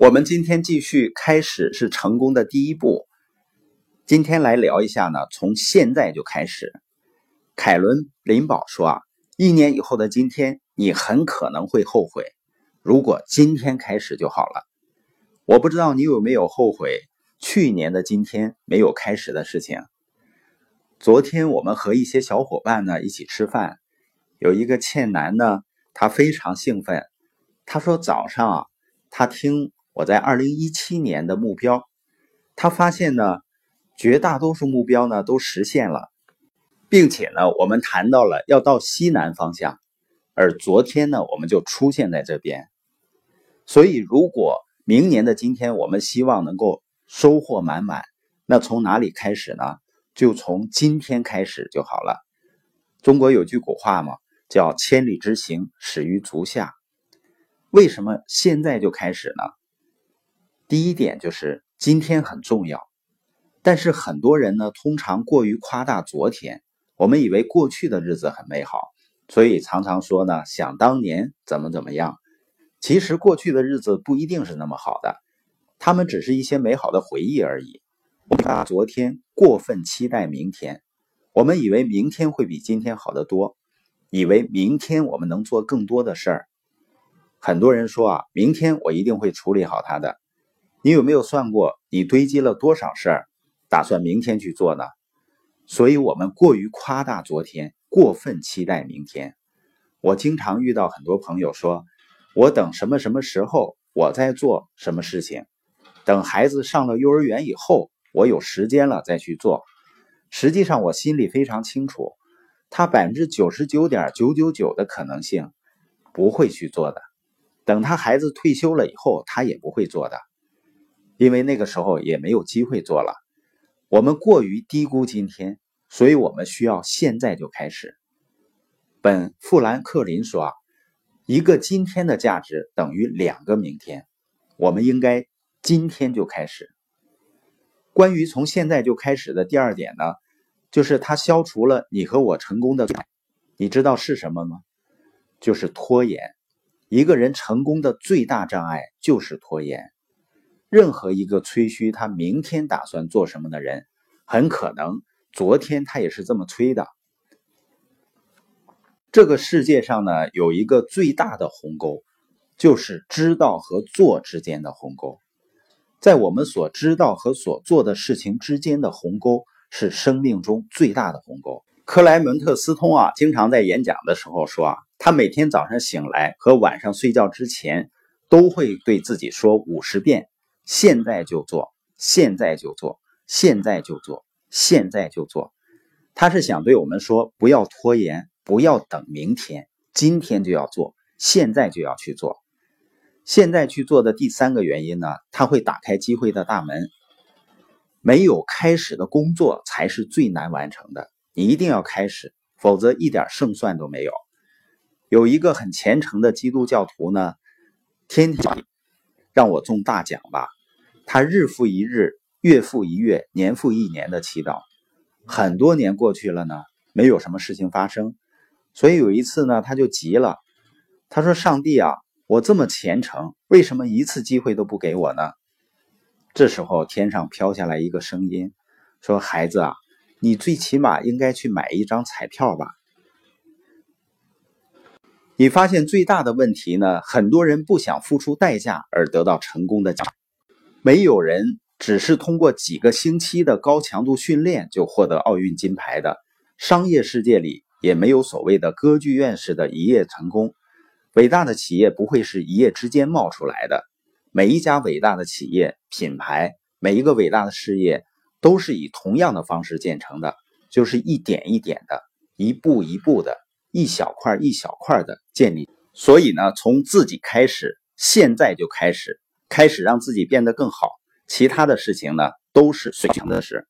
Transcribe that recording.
我们今天继续开始是成功的第一步。今天来聊一下呢，从现在就开始。凯伦·林堡说啊，一年以后的今天，你很可能会后悔。如果今天开始就好了。我不知道你有没有后悔去年的今天没有开始的事情。昨天我们和一些小伙伴呢一起吃饭，有一个倩男呢，他非常兴奋，他说早上啊，他听。我在二零一七年的目标，他发现呢，绝大多数目标呢都实现了，并且呢，我们谈到了要到西南方向，而昨天呢，我们就出现在这边。所以，如果明年的今天我们希望能够收获满满，那从哪里开始呢？就从今天开始就好了。中国有句古话嘛，叫“千里之行，始于足下”。为什么现在就开始呢？第一点就是今天很重要，但是很多人呢，通常过于夸大昨天。我们以为过去的日子很美好，所以常常说呢，想当年怎么怎么样。其实过去的日子不一定是那么好的，他们只是一些美好的回忆而已。我们把昨天过分期待明天，我们以为明天会比今天好得多，以为明天我们能做更多的事儿。很多人说啊，明天我一定会处理好它的。你有没有算过，你堆积了多少事儿，打算明天去做呢？所以，我们过于夸大昨天，过分期待明天。我经常遇到很多朋友说：“我等什么什么时候，我在做什么事情，等孩子上了幼儿园以后，我有时间了再去做。”实际上，我心里非常清楚，他百分之九十九点九九九的可能性不会去做的。等他孩子退休了以后，他也不会做的。因为那个时候也没有机会做了，我们过于低估今天，所以我们需要现在就开始。本富兰克林说啊，一个今天的价值等于两个明天，我们应该今天就开始。关于从现在就开始的第二点呢，就是它消除了你和我成功的，你知道是什么吗？就是拖延。一个人成功的最大障碍就是拖延。任何一个吹嘘他明天打算做什么的人，很可能昨天他也是这么吹的。这个世界上呢，有一个最大的鸿沟，就是知道和做之间的鸿沟。在我们所知道和所做的事情之间的鸿沟，是生命中最大的鸿沟。克莱门特斯通啊，经常在演讲的时候说啊，他每天早上醒来和晚上睡觉之前，都会对自己说五十遍。现在就做，现在就做，现在就做，现在就做。他是想对我们说：不要拖延，不要等明天，今天就要做，现在就要去做。现在去做的第三个原因呢，他会打开机会的大门。没有开始的工作才是最难完成的，你一定要开始，否则一点胜算都没有。有一个很虔诚的基督教徒呢，天天让我中大奖吧。他日复一日，月复一月，年复一年的祈祷，很多年过去了呢，没有什么事情发生。所以有一次呢，他就急了，他说：“上帝啊，我这么虔诚，为什么一次机会都不给我呢？”这时候天上飘下来一个声音，说：“孩子啊，你最起码应该去买一张彩票吧。”你发现最大的问题呢？很多人不想付出代价而得到成功的奖。没有人只是通过几个星期的高强度训练就获得奥运金牌的。商业世界里也没有所谓的歌剧院式的一夜成功。伟大的企业不会是一夜之间冒出来的。每一家伟大的企业品牌，每一个伟大的事业，都是以同样的方式建成的，就是一点一点的，一步一步的，一小块一小块的建立。所以呢，从自己开始，现在就开始。开始让自己变得更好，其他的事情呢都是随缘的事。